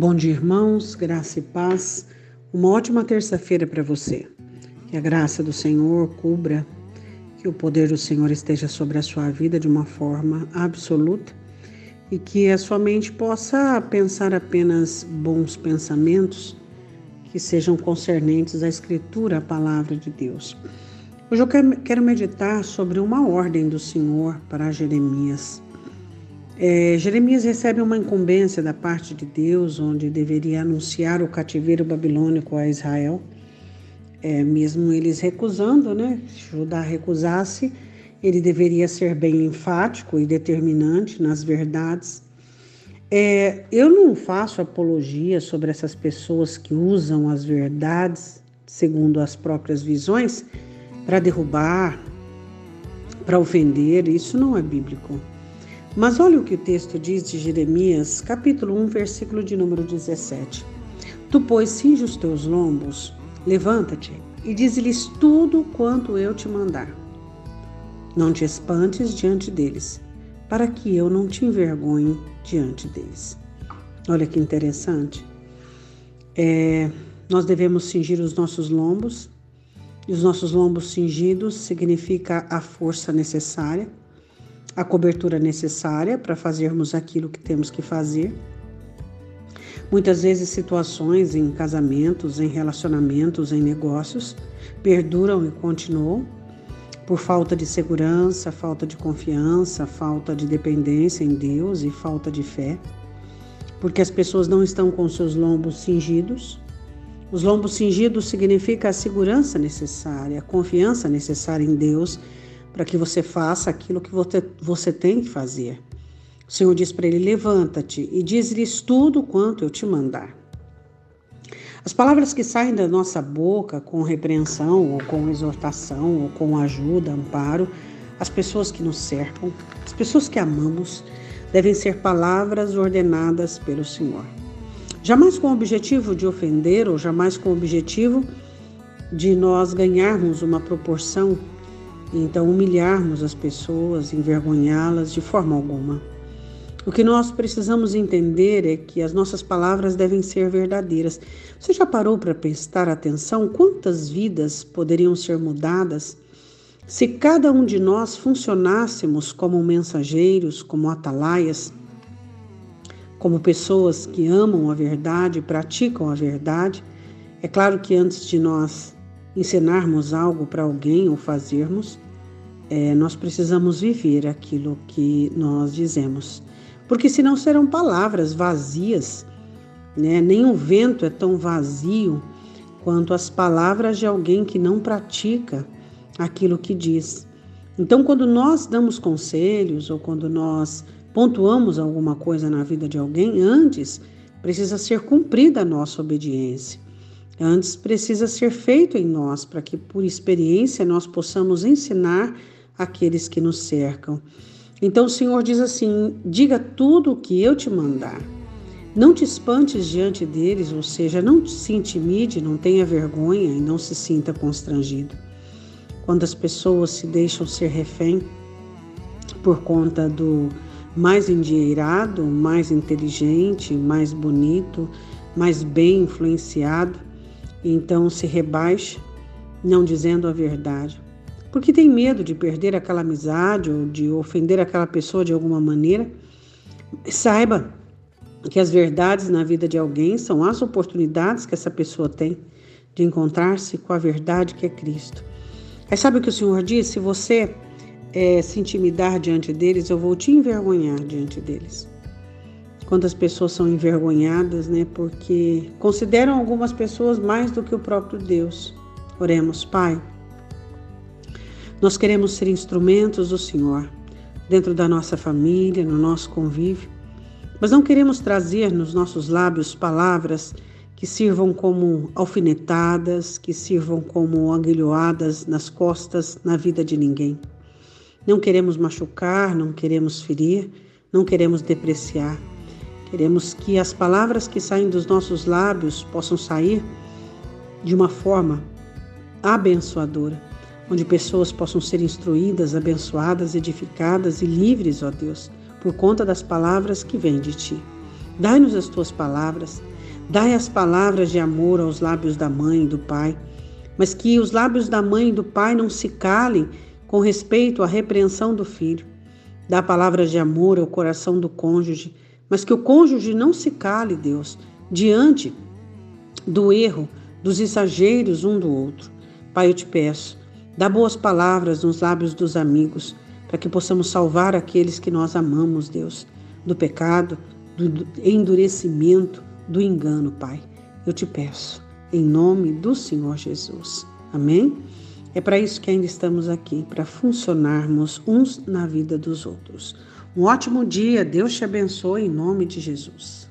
Bom dia, irmãos, graça e paz. Uma ótima terça-feira para você. Que a graça do Senhor cubra, que o poder do Senhor esteja sobre a sua vida de uma forma absoluta e que a sua mente possa pensar apenas bons pensamentos que sejam concernentes à Escritura, à palavra de Deus. Hoje eu quero meditar sobre uma ordem do Senhor para Jeremias. É, Jeremias recebe uma incumbência da parte de Deus, onde deveria anunciar o cativeiro babilônico a Israel. É, mesmo eles recusando, né? Se Judá recusasse, ele deveria ser bem enfático e determinante nas verdades. É, eu não faço apologia sobre essas pessoas que usam as verdades segundo as próprias visões para derrubar, para ofender. Isso não é bíblico. Mas olha o que o texto diz de Jeremias, capítulo 1, versículo de número 17. Tu, pois, cinge os teus lombos, levanta-te e dize-lhes tudo quanto eu te mandar. Não te espantes diante deles, para que eu não te envergonhe diante deles. Olha que interessante. É, nós devemos cingir os nossos lombos, e os nossos lombos cingidos significa a força necessária a cobertura necessária para fazermos aquilo que temos que fazer. Muitas vezes, situações em casamentos, em relacionamentos, em negócios perduram e continuam por falta de segurança, falta de confiança, falta de dependência em Deus e falta de fé, porque as pessoas não estão com seus lombos cingidos. Os lombos cingidos significa a segurança necessária, a confiança necessária em Deus para que você faça aquilo que você, tem que fazer. O Senhor diz para ele: Levanta-te e diz-lhes tudo quanto eu te mandar. As palavras que saem da nossa boca com repreensão, ou com exortação, ou com ajuda, amparo, as pessoas que nos cercam, as pessoas que amamos, devem ser palavras ordenadas pelo Senhor. Jamais com o objetivo de ofender ou jamais com o objetivo de nós ganharmos uma proporção então humilharmos as pessoas, envergonhá-las de forma alguma. O que nós precisamos entender é que as nossas palavras devem ser verdadeiras. Você já parou para prestar atenção quantas vidas poderiam ser mudadas se cada um de nós funcionássemos como mensageiros, como atalaias, como pessoas que amam a verdade, praticam a verdade? É claro que antes de nós ensinarmos algo para alguém ou fazermos, é, nós precisamos viver aquilo que nós dizemos. Porque senão serão palavras vazias, né? nem o vento é tão vazio quanto as palavras de alguém que não pratica aquilo que diz. Então, quando nós damos conselhos ou quando nós pontuamos alguma coisa na vida de alguém, antes precisa ser cumprida a nossa obediência. Antes precisa ser feito em nós para que, por experiência, nós possamos ensinar aqueles que nos cercam. Então o Senhor diz assim: diga tudo o que eu te mandar. Não te espantes diante deles, ou seja, não se intimide, não tenha vergonha e não se sinta constrangido. Quando as pessoas se deixam ser refém por conta do mais endinheirado, mais inteligente, mais bonito, mais bem influenciado, então se rebaixa, não dizendo a verdade porque tem medo de perder aquela amizade ou de ofender aquela pessoa de alguma maneira, saiba que as verdades na vida de alguém são as oportunidades que essa pessoa tem de encontrar-se com a verdade que é Cristo. Aí sabe o que o Senhor diz? Se você é, se intimidar diante deles, eu vou te envergonhar diante deles. Quantas pessoas são envergonhadas, né? Porque consideram algumas pessoas mais do que o próprio Deus. Oremos, Pai. Nós queremos ser instrumentos do Senhor dentro da nossa família, no nosso convívio, mas não queremos trazer nos nossos lábios palavras que sirvam como alfinetadas, que sirvam como aguilhoadas nas costas na vida de ninguém. Não queremos machucar, não queremos ferir, não queremos depreciar. Queremos que as palavras que saem dos nossos lábios possam sair de uma forma abençoadora onde pessoas possam ser instruídas, abençoadas, edificadas e livres, ó Deus, por conta das palavras que vêm de ti. Dai-nos as tuas palavras, Dai as palavras de amor aos lábios da mãe e do pai, mas que os lábios da mãe e do pai não se calem com respeito à repreensão do filho. Dá palavras de amor ao coração do cônjuge, mas que o cônjuge não se cale, Deus, diante do erro, dos exageros um do outro. Pai, eu te peço, dá boas palavras nos lábios dos amigos, para que possamos salvar aqueles que nós amamos, Deus, do pecado, do endurecimento, do engano, Pai. Eu te peço, em nome do Senhor Jesus. Amém? É para isso que ainda estamos aqui, para funcionarmos uns na vida dos outros. Um ótimo dia, Deus te abençoe em nome de Jesus.